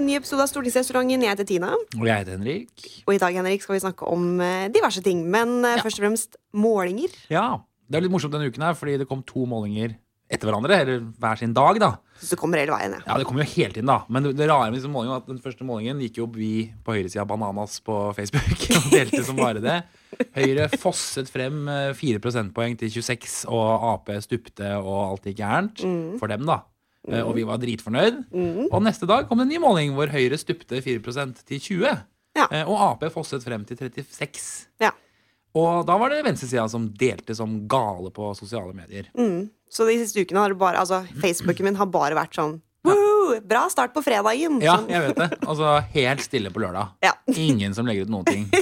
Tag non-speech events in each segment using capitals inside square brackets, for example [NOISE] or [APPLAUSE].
til en ny episode av Stortingsrestauranten. Jeg heter Tina. Og jeg heter Henrik. Og i dag Henrik, skal vi snakke om eh, diverse ting. Men eh, Ja. først og fremst målinger. Ja, Det er litt morsomt denne uken her, fordi det kom to målinger etter hverandre. Eller hver sin dag, da. Så det kommer hele veien. Ja. Ja, Det kommer jo hele tiden, da. Men det, det rare med disse målingene var at den første målingen gikk jo vi på høyresida Bananas på Facebook. [LAUGHS] Og delte som bare det. Høyre fosset frem eh, 4 prosentpoeng til 26, og Ap stupte, og alt gikk gærent. For dem, da. Eh, Og vi var dritfornøyd. Og neste dag kom det en ny måling hvor Høyre stupte 4% til 20. Ja. Eh, Og Ap fosset frem til 36. Ja. Og da var det venstresida som delte som gale på sosiale medier. Mm. Så de siste ukene har det bare Altså, Facebooken min har bare vært sånn Woo! Bra start på fredagen! Ja, Sånn. jeg vet det. [LAUGHS] Altså helt stille på lørdag. Ja. Ingen som legger ut noen ting. [LAUGHS]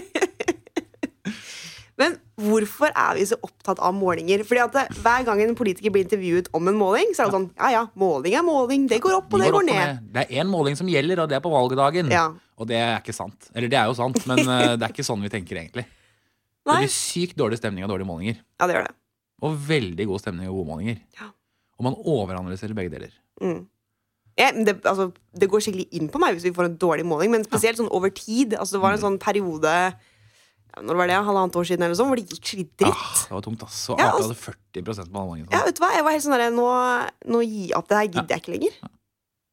Men hvorfor er vi så opptatt av målinger? Fordi at det, Hver gang en politiker blir intervjuet om en måling, så er det sånn Ja ja, måling er måling. Det går opp, og det går går ned. ned. Det er én måling som gjelder, og det er på valgdagen. Ja. Og det er ikke sant. Eller det er jo sant, men eh, det er ikke sånn vi tenker egentlig. Det blir sykt dårlig stemning av dårlige målinger. Ja, det gjør det. Og veldig god stemning av gode målinger. Ja. Og man overanalyserer begge deler. Mm. Ja, det, altså, det går skikkelig inn på meg hvis vi får en dårlig måling, men spesielt sånn over tid. Altså, det var Mm. en sånn periode ja, Når var det? Halvannet år siden eller sånn, hvor det gikk skikkelig dritt. Ah, det var tungt, ass. Og Ja, Ap altså- hadde 40 på målingen. Ja, vet du hva? Jeg var helt sånn der, nå, nå gi opp det her gidder jeg ikke lenger.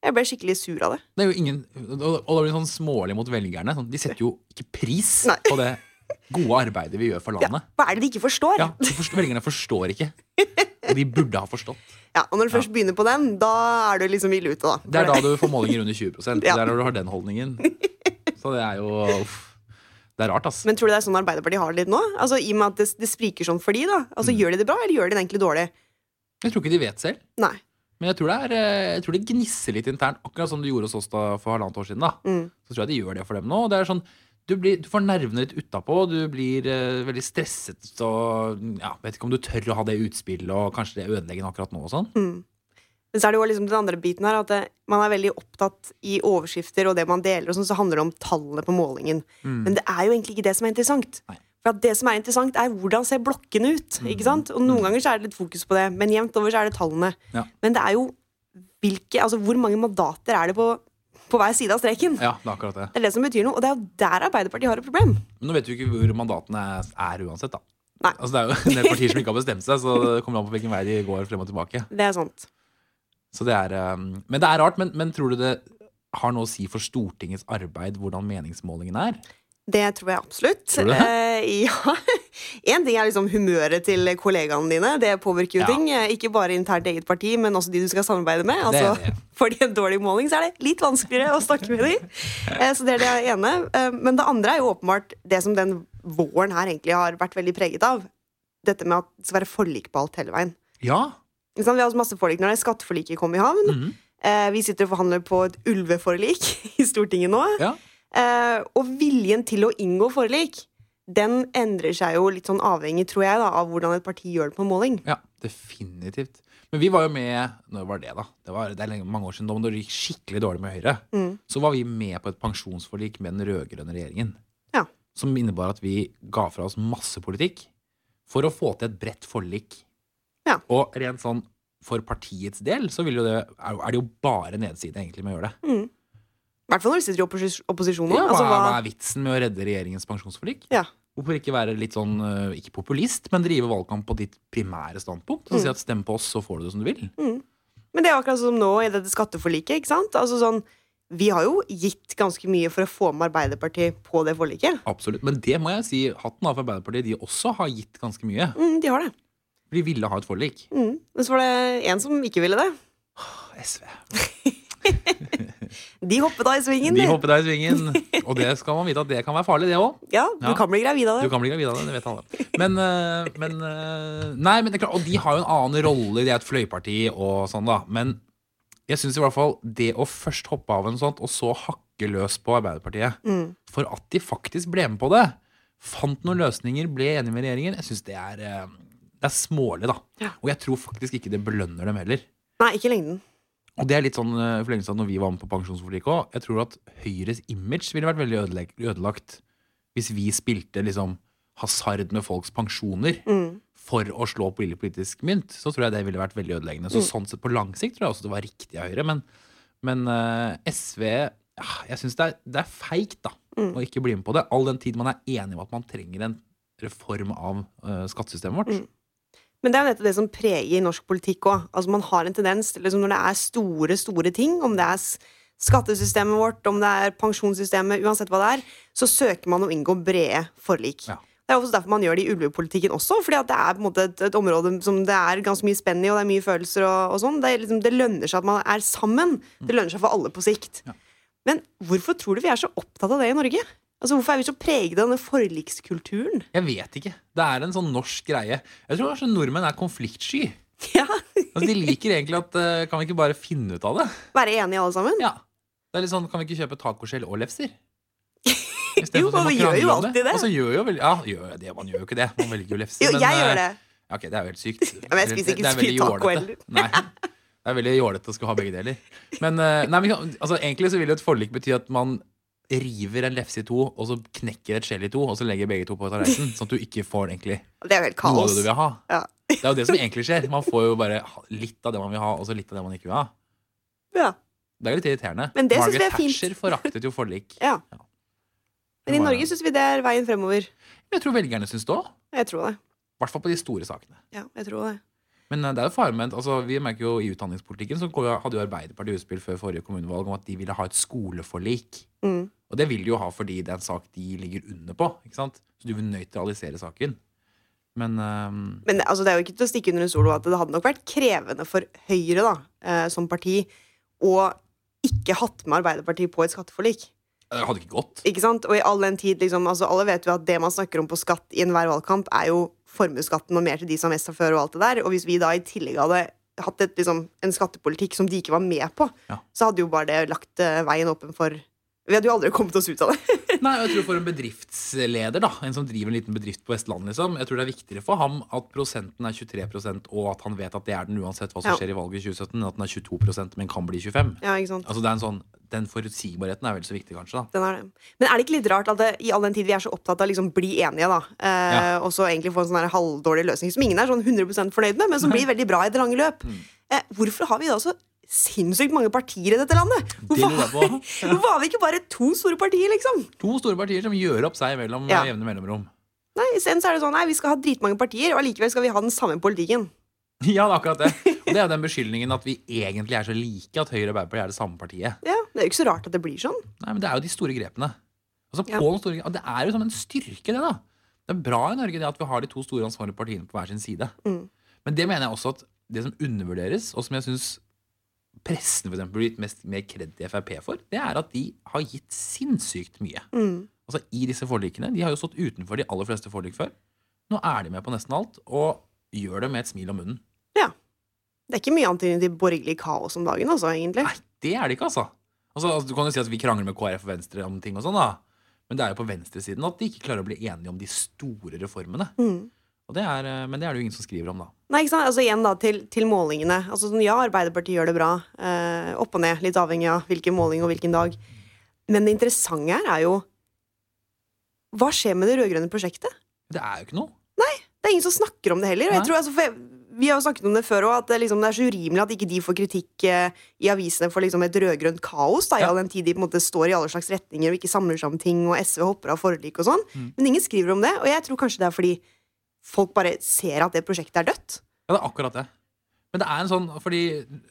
Jeg ble skikkelig sur av det. Det er jo ingen Og da blir det sånn smålig mot velgerne. Sånn, de setter jo ikke pris Nei. på det gode arbeidet vi gjør for [LAUGHS] Ja. landet. Hva er det de ikke forstår? Ja, forstår, Velgerne forstår ikke. [LAUGHS] Og de burde ha forstått. Ja, og når du først begynner på den, da er du liksom ille ute, da. Det er da du får målinger under 20 Ja. Det er når du har den holdningen. [LAUGHS] Så det er jo uff. Det er rart, ass. Men tror du det er sånn Arbeiderpartiet har det litt nå? Altså, I og med at det, det spriker sånn for de, da. Altså, Mm. Gjør de det bra, eller gjør de det egentlig dårlig? Jeg tror ikke de vet selv. Nei. Men jeg tror, det er, eh, jeg tror det gnisser litt internt, akkurat som det gjorde hos oss da for halvannet år siden. da Mm. Så tror jeg de gjør det for dem nå. og Det er sånn, du, blir, du får nervene litt utapå, du blir uh, veldig stresset og ja, vet ikke om du tør å ha det utspillet, og kanskje det er ødeleggende akkurat nå og sånn. Mm. Men så er det jo liksom den andre biten her, at det, man er veldig opptatt i overskrifter og det man deler, og sånn, så handler det om tallene på målingen. Men det er jo egentlig ikke det som er interessant. Nei. For at det som er interessant, er hvordan ser blokkene ut. ikke sant? Og noen ganger så er det litt fokus på det, men jevnt over så er det tallene. Ja. Men det er jo hvilke, altså hvor mange mandater er det på, på hver side av streken? Ja, det er akkurat det. Det er det som betyr noe, og det er jo der Arbeiderpartiet har et problem. Men nå vet vi ikke hvor mandatene er uansett, da. Nei. Altså, det er jo en del partier som ikke har [LAUGHS] bestemt seg, så det kommer an på hvilken vei de går frem og tilbake. Det er sant. Så det er, um, men det er rart, men, men tror du det har noe å si for Stortingets arbeid hvordan meningsmålingen er? Det tror jeg absolutt. Tror du det? Eh, ja. [LAUGHS] En ting er liksom humøret til kollegaene dine. Det påvirker jo Ja. ting. eh, Ikke bare internt eget parti, men også de du skal samarbeide med. Det Altså, det. [LAUGHS] får de en dårlig måling, så er det litt vanskeligere å snakke med dem. Eh, Så det er det ene. Eh, Men det andre er jo åpenbart det som den våren her egentlig har vært veldig preget av. Dette med at det skal være forlik på alt hele veien. Ja. Vi har hatt masse forlik når det skatteforliket kom i havn. Mhm. Eh, Vi sitter og forhandler på et ulveforlik [LAUGHS] i Stortinget nå. ja. Eh, og viljen til å inngå forlik, den endrer seg jo litt sånn avhengig, tror jeg, da, av hvordan et parti gjør det på måling. Ja, definitivt. Men vi var jo med Når var det, da? Det, var, det er mange år siden. Da det gikk skikkelig dårlig med Høyre. Mm. Så var vi med på et pensjonsforlik med den rød-grønne regjeringen. Ja. Som innebar at vi ga fra oss masse politikk for å få til et bredt forlik. Ja. Og rent sånn for partiets del så vil jo det, er det jo bare nedside egentlig med å gjøre det. I hvert fall når vi sitter i opposis opposisjon. Ja, altså, hva hva, er vitsen med å redde regjeringens pensjonsforlik? ja. Hvorfor ikke være litt sånn, øh, ikke populist, men drive valgkamp på ditt primære standpunkt? Og si at stem på oss, så får du det som du vil. Men det er akkurat som nå i dette skatteforliket. ikke sant? Altså sånn, Vi har jo gitt ganske mye for å få med Arbeiderpartiet på det forliket. Absolutt. Men det må jeg si, hatten av for Arbeiderpartiet, de også har gitt ganske mye. Mm, de har det. De ville ha et forlik. Mm. Men så var det en som ikke ville det. SV. [LAUGHS] De hoppet av i svingen. De hoppet av i svingen. Og det skal man vite at det kan være farlig, det òg. Ja, du Ja. kan bli gravid av det. Du kan bli gravid av det, det vet alle. Men, øh, men øh, Nei, men det er klart, Og de har jo en annen rolle, de er et fløyparti og sånn, da. Men jeg syns i hvert fall det å først hoppe av en sånt, og så hakke løs på Arbeiderpartiet, Mm. for at de faktisk ble med på det, fant noen løsninger, ble enige med regjeringen, jeg syns det er øh, Det er smålig, da. Ja. Og jeg tror faktisk ikke det belønner dem heller. Nei, ikke lengden. Og det er litt sånn øh, forlengelse av når vi var med på pensjonsforliket òg. Jeg tror at Høyres image ville vært veldig ødelagt hvis vi spilte liksom hasard med folks pensjoner Mm. for å slå politisk mynt. Så tror jeg det ville vært veldig ødeleggende. Så sånn sett på lang sikt tror jeg også det var riktig av Høyre. Men, men uh, SV ja, jeg syns det, er- er feigt da, Mm. å ikke bli med på det. All den tid man er enig om at man trenger en reform av uh, skattesystemet vårt. Mm. Men det er jo nettopp det som preger norsk politikk òg. Altså, man har en tendens til liksom, når det er store, store ting, om det er skattesystemet vårt, om det er pensjonssystemet, uansett hva det er, så søker man å inngå brede forlik. Ja. Det er også derfor man gjør det i ulvepolitikken også, fordi at det er måte et, et område som det er ganske mye spenn i, og det er mye følelser og, og sånn. Det, liksom, det lønner seg at man er sammen. Det lønner seg for alle på sikt. Ja. Men hvorfor tror du vi er så opptatt av det i Norge? Altså, Hvorfor er vi så preget av denne forlikskulturen? Jeg vet ikke. Det er en sånn norsk greie. Jeg tror kanskje nordmenn er konfliktsky. Ja, Altså, de liker egentlig at uh, Kan vi ikke bare finne ut av det? Være enige alle sammen? Ja. Det er litt sånn, Kan vi ikke kjøpe tacoskjell og lefser? [LAUGHS] Jo, og vi gjør jo alltid det. Og så gjør jo vel, ja, gjør det, man gjør jo ikke det. Man velger jo lefser. Jo, men, jeg eh, gjør det. Ja, ok, det er jo helt sykt. [LAUGHS] men jeg spiser ikke Det spytt taco heller. Nei, det er veldig jålete å skulle ha begge deler. Men, eh, nei, men altså, egentlig så vil jo et forlik bety at man river en lefse i to, og så knekker et skjell i to, og så legger begge to på tallerkenen, [LAUGHS] sånn at du ikke får egentlig Det er jo helt noe kaos. det du vil ha. Ja. Det er jo det som [LAUGHS] egentlig skjer. Man får jo bare litt av det man vil ha, og så litt av det man ikke vil ha. Ja. Det er litt irriterende. Men det synes Margaret vi er fint. Thatcher foraktet jo forlik. [LAUGHS] ja. Men i var- Norge syns vi det er veien fremover. Jeg tror velgerne syns det òg. Jeg tror det. I hvert fall på de store sakene. Ja, jeg tror det. Men eh, det er jo farment. altså Vi merker jo i utdanningspolitikken så hadde jo Arbeiderpartiet utspill før forrige kommunevalg om at de ville ha et skoleforlik. Mm. Og det vil de jo ha fordi det er en sak de ligger under på. ikke sant? Så du vil nøytralisere saken. Men ehm, Men altså, det er jo ikke til å stikke under en stol at det hadde nok vært krevende for Høyre da, eh, som parti å ikke hatt med Arbeiderpartiet på et skatteforlik. det hadde ikke gått. Ikke sant? Og i all den tid, liksom, altså Alle vet jo at det man snakker om på skatt i enhver valgkamp, er jo formuesskatten og mer til de som har mest fra før og alt det der. Og hvis vi da i tillegg hadde hatt et, liksom, en skattepolitikk som de ikke var med på, Ja. så hadde jo bare det lagt eh, veien åpen for Vi hadde jo aldri kommet oss ut av det. [LAUGHS] Nei, jeg tror For en bedriftsleder, da en som driver en liten bedrift på Vestlandet, liksom, jeg tror det er viktigere for ham at prosenten er 23% og at han vet at det er den uansett hva som Ja. skjer i valget i 2017, enn at den er 22% men kan bli 25 ja, ikke sant? Altså det er en sånn, Den forutsigbarheten er vel så viktig, kanskje. da Den er det. Men er det ikke litt rart at det, i all den tid vi er så opptatt av liksom bli enige, da, eh, og så egentlig få en sånn halvdårlig løsning som ingen er sånn 100 fornøyd med, men som blir veldig bra i det lange løp, Mm. eh, hvorfor har vi da så sinnssykt mange partier i dette landet? Det [LAUGHS] Hvorfor, har- vi ikke bare to store partier, liksom? To store partier som gjør opp seg mellom Ja. eh, jevne mellomrom. Nei, Isteden så er det sånn nei, vi skal ha dritmange partier, og allikevel skal vi ha den samme politikken. [LAUGHS] Ja, det er akkurat det. Og det er jo den beskyldningen at vi egentlig er så like at Høyre og Arbeiderpartiet er det samme partiet. Ja, Det er jo ikke så rart at det blir sånn. Nei, men Det er jo de store grepene. Altså Ja. store, og Det er jo som en styrke, det. da Det er bra i Norge det at vi har de to store ansvarlige partiene på hver sin side. Mm. Men det mener jeg også at det som undervurderes, og som jeg syns pressen for eksempel, gitt mest mer kred i Frp for, det er at de har gitt sinnssykt mye. Mm. Altså i disse forlikene. De har jo stått utenfor de aller fleste forlik før. Nå er de med på nesten alt, og gjør det med et smil om munnen. Ja. Det er ikke mye annet enn til borgerlig kaos om dagen, altså, egentlig. Nei, det er det ikke, altså. altså, altså du kan jo si at vi krangler med KrF og Venstre om ting og sånn, da. Men det er jo på venstresiden at de ikke klarer å bli enige om de store reformene. Mm. Og det er, eh, men det er det jo ingen som skriver om, da. Nei, ikke sant? Altså igjen da, til, til målingene. Altså sånn, Ja, Arbeiderpartiet gjør det bra. Eh, opp og ned, litt avhengig av hvilken måling og hvilken dag. Men det interessante her er jo Hva skjer med det rød-grønne prosjektet? Det er jo ikke noe. Nei, Det er ingen som snakker om det heller. Og jeg tror, altså, jeg, vi har jo snakket om det før òg, at det, liksom, det er så urimelig at ikke de får kritikk eh, i avisene for liksom, et rød-grønt kaos, da, i Ja. all den tid de på en måte står i alle slags retninger og ikke samler om ting, og SV hopper av forlik og sånn. Mm. Men ingen skriver om det, og jeg tror kanskje det er fordi folk bare ser at det prosjektet er dødt. Ja, det er akkurat det. Men det er en sånn, fordi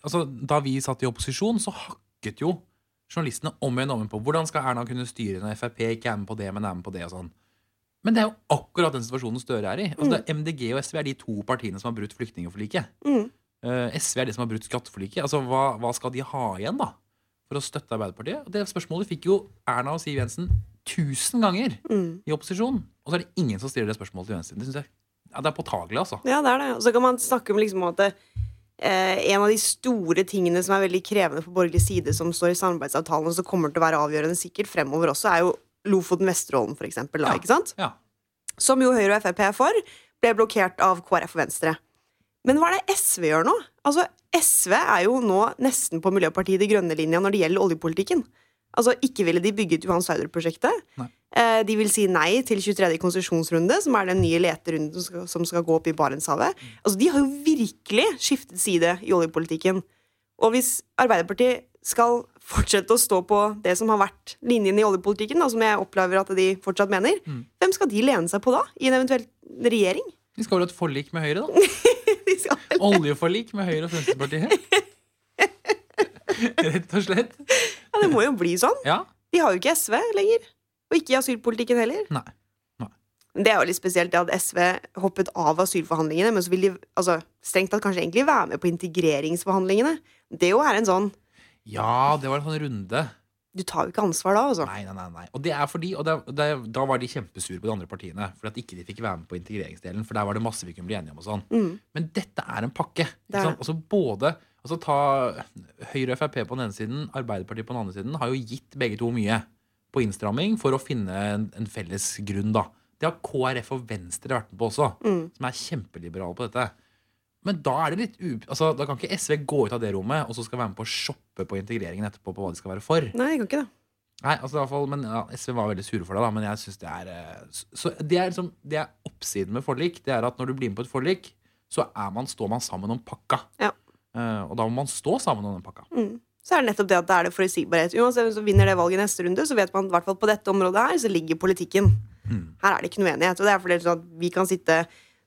altså, Da vi satt i opposisjon, så hakket jo journalistene om igjen og om igjen på hvordan skal Erna kunne styre når Frp ikke er med på det, men er med på det og sånn. Men det er jo akkurat den situasjonen Støre er i. Altså, det er MDG og SV er de to partiene som har brutt flyktningforliket. Mm. Uh, SV er de som har brutt skatteforliket. Altså, hva, hva skal de ha igjen, da? For å støtte Arbeiderpartiet? Og det spørsmålet fikk jo Erna og Siv Jensen tusen ganger Mm. i opposisjon. Og så er det ingen som stiller det spørsmålet til venstre. Det synes jeg ja, det er påtagelig, altså. Ja, det er det. Og så kan man snakke om liksom at eh, en av de store tingene som er veldig krevende for borgerlig side, som står i samarbeidsavtalen, og som kommer til å være avgjørende sikkert fremover også, er jo Lofoten-Vesterålen, for eksempel. Da, Ja. ikke sant? Ja. Som jo Høyre og Frp er for, ble blokkert av KrF og Venstre. Men hva er det SV gjør nå? Altså, SV er jo nå nesten på Miljøpartiet De Grønne-linja når det gjelder oljepolitikken. Altså, Ikke ville de bygget Johan Sverdrup-prosjektet. Eh, de vil si nei til 23. konsesjonsrunde, som er den nye leterunden som skal, gå opp i Barentshavet. Altså, De har jo virkelig skiftet side i oljepolitikken. Og hvis Arbeiderpartiet skal fortsette å stå på det som har vært linjen i oljepolitikken, da, som jeg opplever at de fortsatt mener, hvem skal de lene seg på da? I en eventuell regjering? De skal vel ha et forlik med Høyre, da. [LAUGHS] Oljeforlik med Høyre og Fremskrittspartiet. [LAUGHS] Rett og slett. ja, det må jo bli sånn. Ja. De har jo ikke SV lenger. Og ikke i asylpolitikken heller. Nei. Nei. Det er jo litt spesielt det at SV hoppet av asylforhandlingene, men så vil de altså, strengt tatt kanskje egentlig være med på integreringsforhandlingene. Det jo er en sånn Ja, det var en sånn runde. Du tar jo ikke ansvar da, altså. Nei, nei, nei, nei. Og det er fordi, og det, det, da var de kjempesure på de andre partiene for at ikke de fikk være med på integreringsdelen. For der var det masse vi kunne bli enige om og sånn. Mm. Men dette er en pakke. Ikke sant? Altså både altså Ta Høyre og Frp på den ene siden, Arbeiderpartiet på den andre siden har jo gitt begge to mye på innstramming for å finne en, en felles grunn, da. Det har KrF og Venstre vært med på også, Mm. som er kjempeliberale på dette. Men da er det litt u... Altså, da kan ikke SV gå ut av det rommet og så skal være med på å shoppe på integreringen etterpå på hva de skal være for. Nei, jeg kan ikke det. Nei, altså i hvert fall, men ja, SV var veldig sure for det, da, men jeg synes det er eh, Så så det er, liksom, det er oppsiden med forlik. Det er at når du blir med på et forlik, så er man, står man sammen om pakka. Ja. Uh, og da må man stå sammen om den pakka. Mm. Så er det nettopp det at det er det forutsigbarhet. Uansett hvem som vinner det valget i neste runde, så vet man i hvert fall på dette området her, så ligger politikken. Mm. Her er det ikke noe enighet. Og det er fordi sånn at vi kan sitte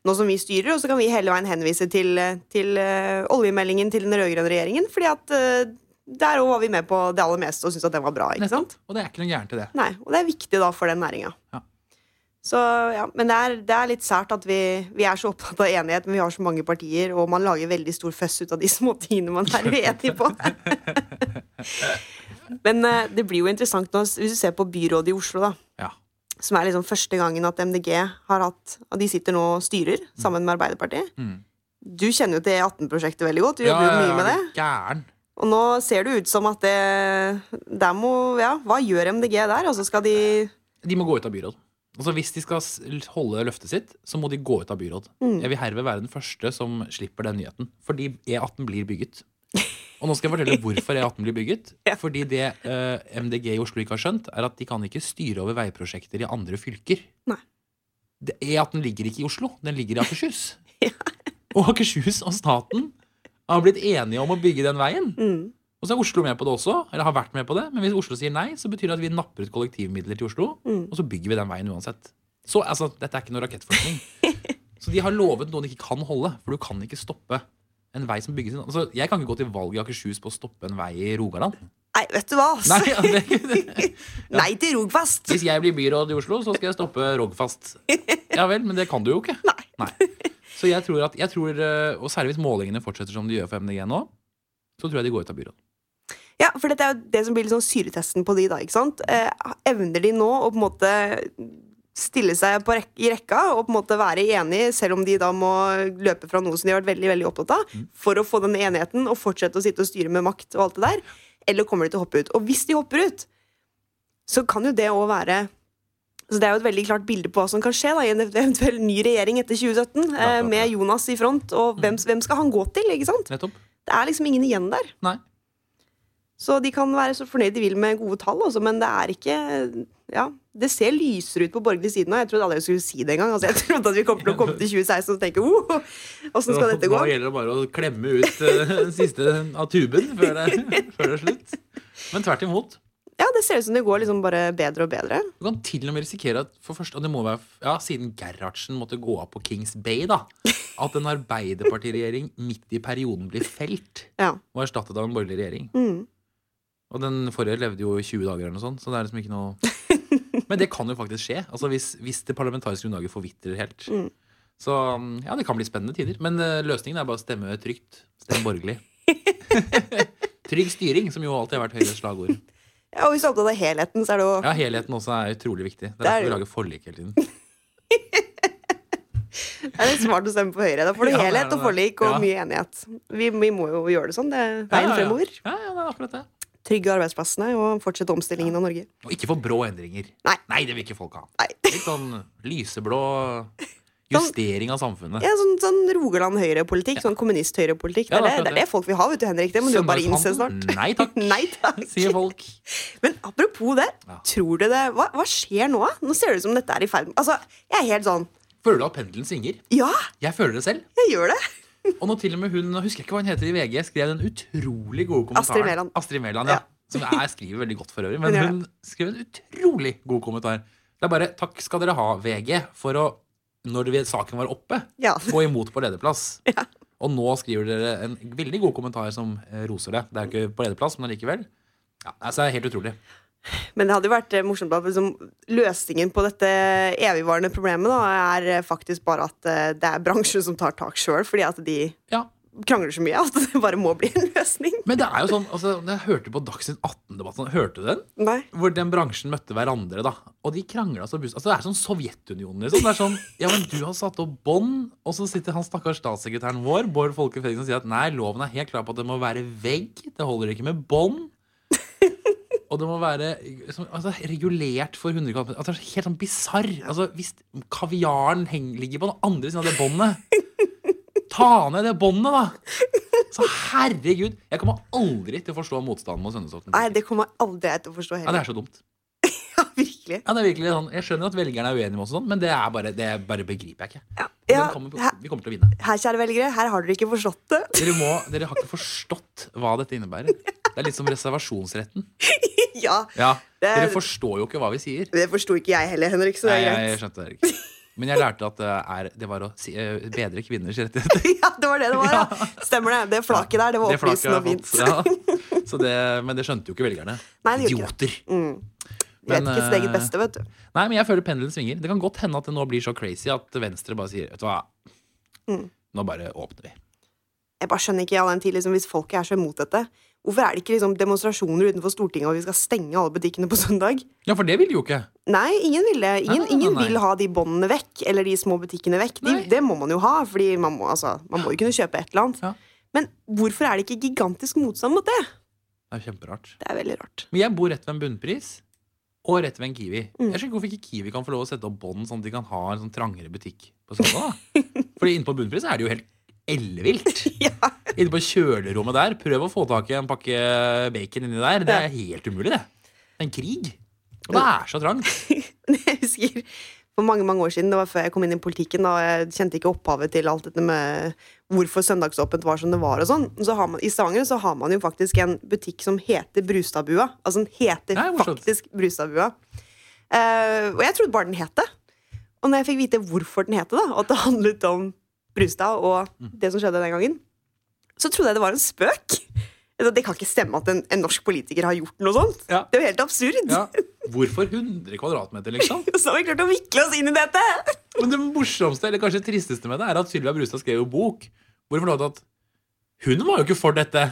nå som vi styrer, og så kan vi hele veien henvise til, til uh, oljemeldingen til den rød-grønne regjeringen, fordi at uh, der var vi med på det aller meste og syntes at den var bra. ikke sant? Og det er ikke noe gærent i det. Nei, Og det er viktig da for den næringa. Ja. Så, ja, men det er, det er litt sært at vi, vi er så opptatt av enighet, men vi har så mange partier, og man lager veldig stor føss ut av de små tingene man er uenig på. [LAUGHS] men eh, det blir jo interessant nå, hvis du ser på byrådet i Oslo, da. Ja. Som er liksom første gangen at MDG har hatt Og de sitter nå og styrer sammen med Arbeiderpartiet. Mm. Du kjenner jo til E18-prosjektet veldig godt. Du jobber jo mye med det. Gæren. Og nå ser det ut som at det Der må Ja, hva gjør MDG der? Altså skal de De må gå ut av byråd. Altså Hvis de skal holde løftet sitt, så må de gå ut av byråd. Mm. Jeg vil herved være den første som slipper den nyheten. Fordi E18 blir bygget. [LAUGHS] Og nå skal jeg fortelle hvorfor E18 blir bygget. [LAUGHS] Ja. Fordi det uh, MDG i Oslo ikke har skjønt, er at de kan ikke styre over veiprosjekter i andre fylker. Nei. E18 ligger ikke i Oslo, den ligger i Akershus. [LAUGHS] Ja. Og Akershus og staten har blitt enige om å bygge den veien. mm, Og så er Oslo med på det også, eller har vært med på det. Men hvis Oslo sier nei, så betyr det at vi napper ut kollektivmidler til Oslo, mm. og så bygger vi den veien uansett. Så altså, dette er ikke noe rakettforskning. [LAUGHS] så de har lovet noe de ikke kan holde, for du kan ikke stoppe en vei som bygges. Altså, jeg kan ikke gå til valg i Akershus på å stoppe en vei i Rogaland. Nei, vet du hva? altså. Nei, ja, det [LAUGHS] det. Nei til Rogfast! Hvis jeg blir byråd i Oslo, så skal jeg stoppe Rogfast. Ja vel, men det kan du jo ikke. Nei. nei. Så jeg tror at, jeg tror, eh, og særlig hvis målingene fortsetter som de gjør for MDG nå, så tror jeg de går ut av byråd. Ja, for dette er jo det som blir sånn syretesten på de, da. ikke sant? Eh, evner de nå å på en måte stille seg på rek i rekka og på en måte være enige, selv om de da må løpe fra noe som de har vært veldig veldig opptatt av, for å få den enigheten og fortsette å sitte og styre med makt og alt det der? Eller kommer de til å hoppe ut? Og hvis de hopper ut, så kan jo det òg være så Det er jo et veldig klart bilde på hva som kan skje da, i en eventuell ny regjering etter 2017, eh, med Jonas i front. Og hvem, hvem skal han gå til? ikke sant? Det er liksom ingen igjen der. Nei. Så de kan være så fornøyd de vil med gode tall, også, men det er ikke Ja, det ser lysere ut på borgerlig side nå. Jeg trodde aldri jeg skulle si det engang. Altså, jeg [LAUGHS] trodde at vi kom til å komme til 2016 og tenke oh, åssen skal dette gå? Nå gjelder det bare å klemme ut eh, [LAUGHS] den siste av tuben før det, [LAUGHS] før det er slutt. Men tvert imot. Ja, det ser ut som det går liksom bare bedre og bedre. Du kan til og med risikere at for første, og det må være, ja, siden Gerhardsen måtte gå av på Kings Bay, da, at en arbeiderpartiregjering midt i perioden blir felt Ja. og erstattet av en borgerlig regjering. Mm. Og den forrige levde jo i 20 dager, eller noe sånt, så det er liksom ikke noe [LAUGHS] Men det kan jo faktisk skje, altså hvis, hvis det parlamentariske grunnlaget forvitrer helt. Mm. Så ja, det kan bli spennende tider. Men eh, løsningen er bare å stemme trygt. Stem borgerlig. [LAUGHS] Trygg styring, som jo alltid har vært Høyres slagord. ja, Og hvis du er opptatt av helheten, så er det jo Ja, helheten også er utrolig viktig. Det er er derfor vi lager forlik hele tiden. [LAUGHS] det er litt smart å stemme på Høyre. Da får du Ja, helhet og forlik og Ja. mye enighet. Vi, vi må jo gjøre det sånn. Det er veien ja, ja. fremover. Ja, ja, det er akkurat det. Trygge arbeidsplassene og fortsette omstillingen av Norge. Og ikke for brå endringer. Nei. det vil ikke folk ha. Nei. [LAUGHS] Litt sånn lyseblå [LAUGHS] justering av samfunnet. Ja, sånn, sånn Rogaland Høyre-politikk. Sånn kommunist-Høyre-politikk. Ja, det det, det er det folk vil ha, vet du, Henrik. Det må du bare innse snart. Nei takk, [LAUGHS] Nei takk. sier folk. Men apropos det, Ja. tror du det hva, hva skjer nå? Nå ser det ut som dette er i ferd med Altså, jeg er helt sånn Føler du at pendelen svinger? Ja, Jeg føler det selv. jeg gjør det. [LAUGHS] Og nå til og med hun nå husker jeg ikke hva hun heter i VG, skrev den utrolig gode kommentaren. Astrid Mæland. Astrid Mæland, ja. Som jeg skriver veldig godt for øvrig. Men Hun skrev en utrolig god kommentar. Det er bare 'takk skal dere ha, VG', for å, når det- saken var oppe, Ja. [LAUGHS] gå imot på lederplass. Ja. Og nå skriver dere en veldig god kommentar som eh, roser det. Det er jo ikke på lederplass, men allikevel. Ja, altså, helt utrolig. Men det hadde jo vært eh, morsomt at liksom, løsningen på dette evigvarende problemet da, er eh, faktisk bare at eh, det er bransjen som tar tak sjøl, fordi at de Ja, krangler så mye at [LAUGHS] det bare må bli en løsning. Men det er jo sånn, altså, jeg hørte på Dagsnytt 18-debatten, hørte du den? Nei. Hvor den bransjen møtte hverandre, da. Og de krangla så buss. Altså, det er sånn Sovjetunionen, liksom. Det er sånn, [LAUGHS] ja, men du har satt opp bånd, og så sitter han stakkars statssekretæren vår, Bård Folke Fredriksen, og sier at nei, loven er helt klar på at det må være vegg, det holder ikke med bånd. Og det må være altså, regulert for 100 kvm Altså, helt sånn bisarr. Altså, hvis kaviaren heng, ligger på den andre siden av det båndet Ta ned det båndet, da! Så herregud. Jeg kommer aldri til å forstå motstanden mot søndagsåpne Nei, det kommer aldri jeg til å forstå Ja, det er så dumt. [LAUGHS] Ja, virkelig. Ja, det er virkelig sånn. Jeg skjønner at velgerne er uenige med oss, sånn, men det, er bare, det bare begriper jeg ikke. Ja. Ja, kommer, vi kommer til å vinne. her, kjære velgere, her har dere ikke forstått det. Dere, må, dere har ikke forstått hva dette innebærer. [LAUGHS] Det er litt som reservasjonsretten. [LAUGHS] ja, Ja, Det er- Dere forstår jo ikke hva vi sier. Det forsto ikke jeg heller, Henrik, Nei, jeg, skjønte det ikke. Men jeg lærte at det, er, det var å si, eh, bedre kvinners rettigheter. [LAUGHS] Ja, det var det det var, [LAUGHS] ja. Stemmer det. Det flaket der, det var opplysende og fint. Ja. Det, men det skjønte jo ikke velgerne. Nei, det Idioter. ikke. Mm. Vet ikke sitt eget eh, beste, vet du. Nei, men jeg føler pendelen svinger. Det kan godt hende at det nå blir så crazy at Venstre bare sier Vet du hva, Mm. nå bare åpner vi. Jeg bare skjønner ikke all den tid, liksom, Hvis folket er så imot dette, hvorfor er det ikke liksom, demonstrasjoner utenfor Stortinget og vi skal stenge alle butikkene på søndag? Ja, for det vil de jo ikke. Nei, ingen vil det. Ingen, Nei, nei, nei, ingen vil ha de båndene vekk, eller de små butikkene vekk. De, det må man jo ha, fordi man må, altså, man må jo kunne kjøpe et eller annet. Ja. Men hvorfor er det ikke gigantisk motstand mot det? Det er kjemperart. Det er veldig rart. Men jeg bor rett ved en bunnpris. Og rett ved en Kiwi. Mm. Jeg skjønner ikke hvorfor ikke Kiwi kan få lov å sette opp bånd, sånn at de kan ha en sånn trangere butikk på søndag. [LAUGHS] Fordi inne på bunnpris er det jo helt ellevilt. Ja. Inne på kjølerommet der, prøv å få tak i en pakke bacon inni der. Det er helt umulig, det. Det er en krig. Og det er så trangt. [LAUGHS] Jeg husker for mange mange år siden, det var før jeg kom inn i politikken, da jeg kjente ikke opphavet til alt dette med hvorfor søndagsåpent var som det var og sånn. Så har man, I Stavanger så har man jo faktisk en butikk som heter Brustadbua. Altså den heter Nei, faktisk Brustadbua. Uh, og jeg trodde bare den het det. Og når jeg fikk vite hvorfor den het det, da, og at det handlet om Brustad og Mm. det som skjedde den gangen, så trodde jeg det var en spøk. Altså, Det kan ikke stemme at en, en norsk politiker har gjort noe sånt. Ja. Det er jo helt absurd. Ja. Hvorfor 100 kvadratmeter, liksom? [LAUGHS] Så har vi klart å vikle oss inn i dette! Men det morsomste, eller kanskje tristeste med det, er at Sylvia Brustad skrev jo bok hvor hun fortalte at hun var jo ikke for dette.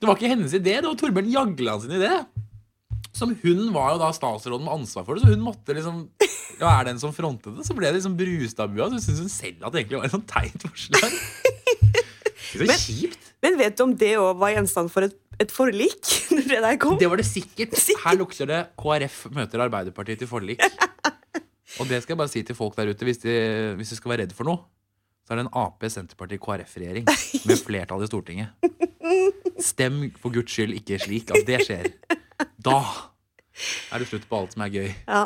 Det var ikke hennes idé, det var Torbjørn Jagland sin idé. Som hun var jo da statsråden med ansvar for det, så hun måtte liksom ja, er den som frontet det, så ble det liksom Brustadbua. Så syntes hun selv at det egentlig var et sånt teit forslag. Er Men- kjipt. Men vet du om det òg var gjenstand for et, et forlik? [LAUGHS] Når det der kom? Det var det sikkert. Sikkert. Her lukter det KrF møter Arbeiderpartiet til forlik. [LAUGHS] Og det skal jeg bare si til folk der ute, hvis de, hvis de skal være redd for noe, så er det en Ap-Senterparti-KrF-regjering med flertall i Stortinget. Stem for guds skyld ikke slik at det skjer. Da er det slutt på alt som er gøy. Ja.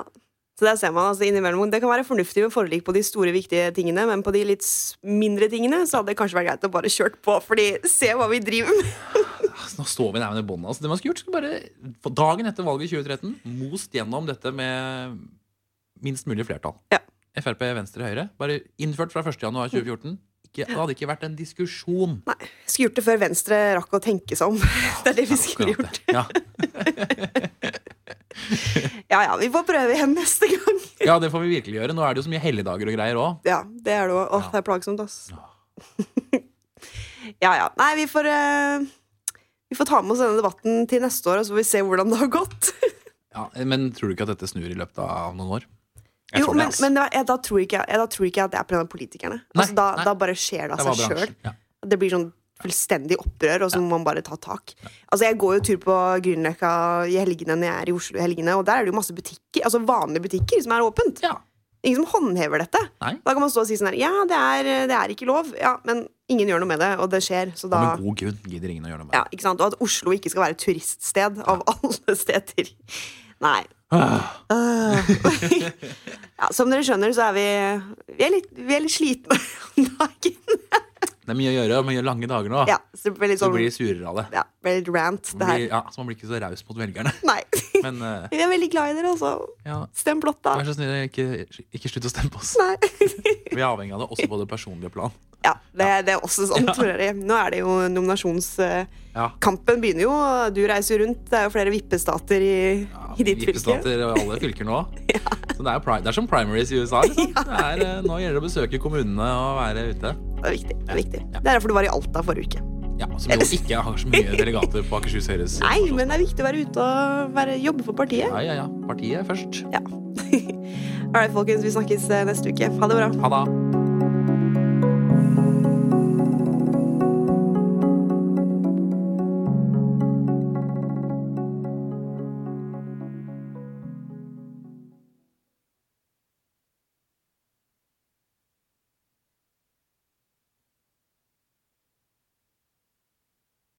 Så der ser man altså innimellom Det kan være fornuftig med forlik på de store, viktige tingene, men på de litt mindre tingene så hadde det kanskje vært greit å bare kjørt på, fordi se hva vi driver med. [LAUGHS] Nå står vi nærmere båndet. Altså, det man skulle gjort, skulle bare dagen etter valget i 2013 most gjennom dette med minst mulig flertall. Ja. Frp, Venstre, Høyre. Bare innført fra 1.1.2014. Ikke, det hadde ikke vært en diskusjon. Nei, Skulle gjort det før Venstre rakk å tenke seg om. [LAUGHS] Det er det vi skulle gjort. det. Ja. [LAUGHS] Ja ja, vi får prøve igjen [LAUGHS] neste gang. ja, det får vi virkelig gjøre. Nå er det jo så mye helligdager og greier òg. Ja, det er det òg. Åh, det er plagsomt, ass. Ja [LAUGHS] ja. Nei, vi får uh, Vi får ta med oss denne debatten til neste år, og så får vi se hvordan det har gått. [LAUGHS] Ja, men tror du ikke at dette snur i løpet av noen år? Jeg Jo, det, men, men det var- jeg, da, tror ikke, jeg, da tror ikke jeg at det er pga. politikerne. Nei, Altså, da, nei. da bare skjer det Det av seg sjøl. Ja. Det blir sånn fullstendig opprør, og så må man bare ta tak. Altså, Jeg går jo tur på Grünerløkka i helgene når jeg er i Oslo i helgene, og der er det jo masse butikker, altså vanlige butikker som er åpent. ja. Ingen som håndhever dette. Nei. Da kan man stå og si sånn her Ja, det er, det er ikke lov, ja, men ingen gjør noe med det, og det skjer, så da med god grunn gidder ingen å gjøre noe med ja, ikke sant? Og at Oslo ikke skal være et turiststed av alle steder. Nei. det. Ah, Øh. [LAUGHS] ja, som dere skjønner, så er vi Vi er litt, vi er litt slitne om dagen. Det er mye å gjøre, mye lange dager nå. Ja, så det blir litt Så sånn blir de surere av det. ja, blir litt rant, det her. blir, ja, så man blir ikke så raus mot velgerne. [LAUGHS] Nei. Men uh, Vi er veldig glad i dere, altså. ja, Stem blått, da. vær så snill, ikke, ikke slutt å stemme på oss. Nei. Vi er avhengig av det også på det personlige plan. Ja, det, det er også sånn, tror jeg. Nå er det jo nominasjonskampen Ja. begynner jo. Du reiser jo rundt. Det er jo flere vippestater i, i ditt fylke. Vippestater i alle fylker nå. [LAUGHS] Så det er, det er som primaries i USA. Liksom. [LAUGHS] Det er, eh, nå gjelder det å besøke kommunene og være ute. Det er viktig. Det er viktig. Det er derfor du var i Alta forrige uke. Ja, Som jo ikke har så mye delegater på Akershus Høyres. Nei, men det er viktig å være ute og være, jobbe for partiet. Ja, ja, ja. Partiet først. Ja. [LAUGHS] All right, folkens. Vi snakkes eh, neste uke. Ha det bra. Ha det.